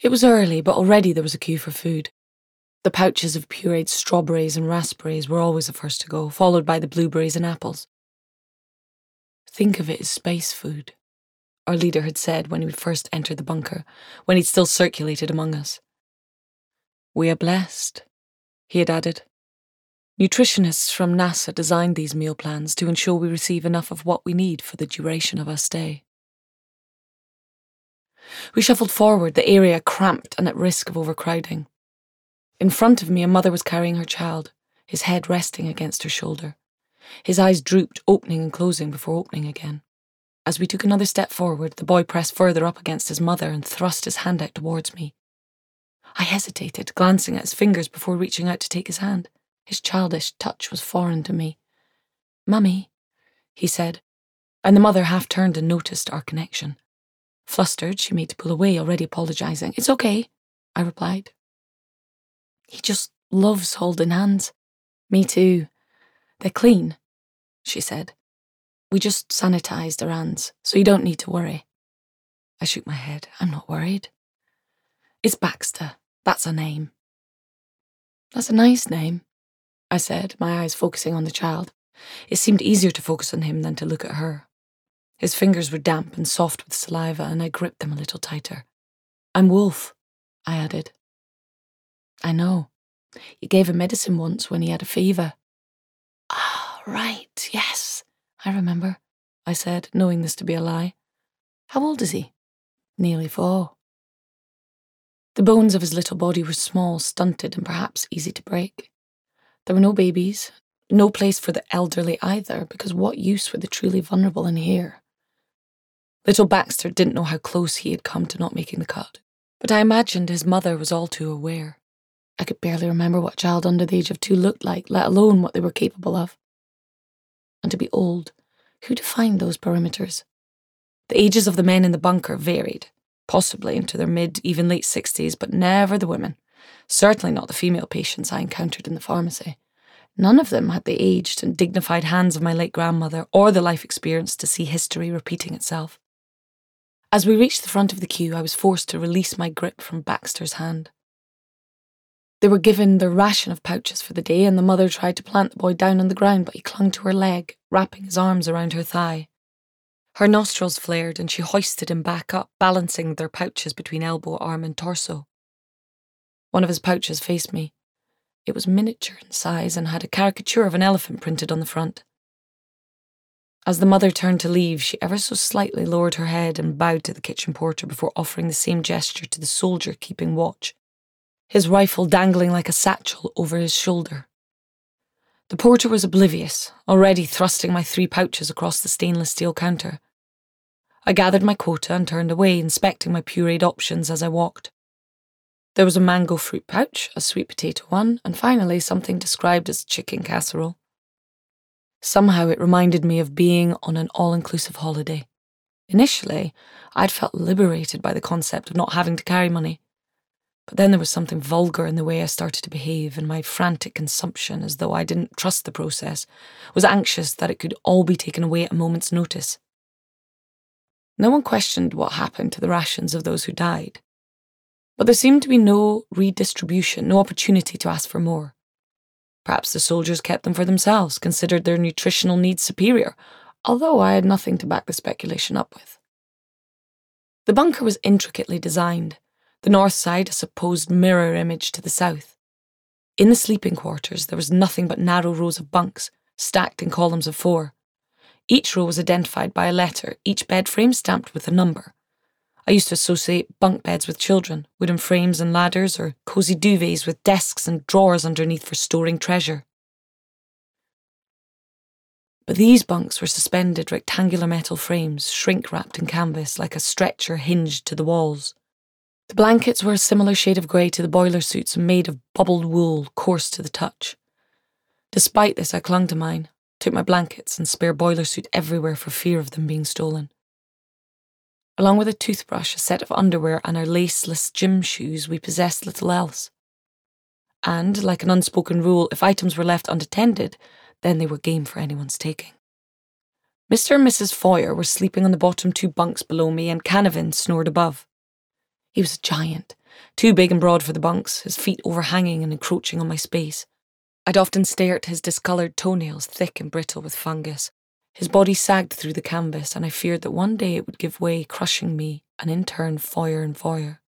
It was early, but already there was a queue for food. The pouches of pureed strawberries and raspberries were always the first to go, followed by the blueberries and apples. Think of it as space food, our leader had said when we first entered the bunker, when he'd still circulated among us. We are blessed, he had added. Nutritionists from NASA designed these meal plans to ensure we receive enough of what we need for the duration of our stay. We shuffled forward, the area cramped and at risk of overcrowding. In front of me, a mother was carrying her child, his head resting against her shoulder. His eyes drooped, opening and closing before opening again. As we took another step forward, the boy pressed further up against his mother and thrust his hand out towards me. I hesitated, glancing at his fingers before reaching out to take his hand. His childish touch was foreign to me. Mummy, he said, and the mother half turned and noticed our connection. Flustered, she made to pull away, already apologising. It's okay, I replied. He just loves holding hands. Me too. They're clean, she said. We just sanitised our hands, so you don't need to worry. I shook my head. I'm not worried. It's Baxter. That's her name. That's a nice name, I said, my eyes focusing on the child. It seemed easier to focus on him than to look at her. His fingers were damp and soft with saliva, and I gripped them a little tighter. I'm Wolf, I added. I know. You gave him medicine once when he had a fever. Ah, right, yes, I remember, I said, knowing this to be a lie. How old is he? Nearly four. The bones of his little body were small, stunted, and perhaps easy to break. There were no babies, no place for the elderly either, because what use were the truly vulnerable in here? Little Baxter didn't know how close he had come to not making the cut, but I imagined his mother was all too aware. I could barely remember what a child under the age of two looked like, let alone what they were capable of. And to be old, who defined those perimeters? The ages of the men in the bunker varied, possibly into their mid, even late 60s, but never the women. Certainly not the female patients I encountered in the pharmacy. None of them had the aged and dignified hands of my late grandmother or the life experience to see history repeating itself. As we reached the front of the queue, I was forced to release my grip from Baxter's hand. They were given their ration of pouches for the day, and the mother tried to plant the boy down on the ground, but he clung to her leg, wrapping his arms around her thigh. Her nostrils flared, and she hoisted him back up, balancing their pouches between elbow, arm, and torso. One of his pouches faced me. It was miniature in size and had a caricature of an elephant printed on the front. As the mother turned to leave, she ever so slightly lowered her head and bowed to the kitchen porter before offering the same gesture to the soldier keeping watch, his rifle dangling like a satchel over his shoulder. The porter was oblivious, already thrusting my three pouches across the stainless steel counter. I gathered my quota and turned away, inspecting my pureed options as I walked. There was a mango fruit pouch, a sweet potato one, and finally something described as chicken casserole. Somehow it reminded me of being on an all inclusive holiday. Initially, I'd felt liberated by the concept of not having to carry money. But then there was something vulgar in the way I started to behave, and my frantic consumption, as though I didn't trust the process, was anxious that it could all be taken away at a moment's notice. No one questioned what happened to the rations of those who died. But there seemed to be no redistribution, no opportunity to ask for more. Perhaps the soldiers kept them for themselves, considered their nutritional needs superior, although I had nothing to back the speculation up with. The bunker was intricately designed, the north side a supposed mirror image to the south. In the sleeping quarters, there was nothing but narrow rows of bunks, stacked in columns of four. Each row was identified by a letter, each bed frame stamped with a number. I used to associate bunk beds with children, wooden frames and ladders, or cosy duvets with desks and drawers underneath for storing treasure. But these bunks were suspended rectangular metal frames, shrink wrapped in canvas like a stretcher hinged to the walls. The blankets were a similar shade of grey to the boiler suits and made of bubbled wool, coarse to the touch. Despite this, I clung to mine, took my blankets and spare boiler suit everywhere for fear of them being stolen. Along with a toothbrush, a set of underwear, and our laceless gym shoes, we possessed little else. And, like an unspoken rule, if items were left unattended, then they were game for anyone's taking. Mr. and Mrs. Foyer were sleeping on the bottom two bunks below me, and Canavan snored above. He was a giant, too big and broad for the bunks, his feet overhanging and encroaching on my space. I'd often stare at his discoloured toenails, thick and brittle with fungus. His body sagged through the canvas, and I feared that one day it would give way, crushing me, and in turn foyer and foyer.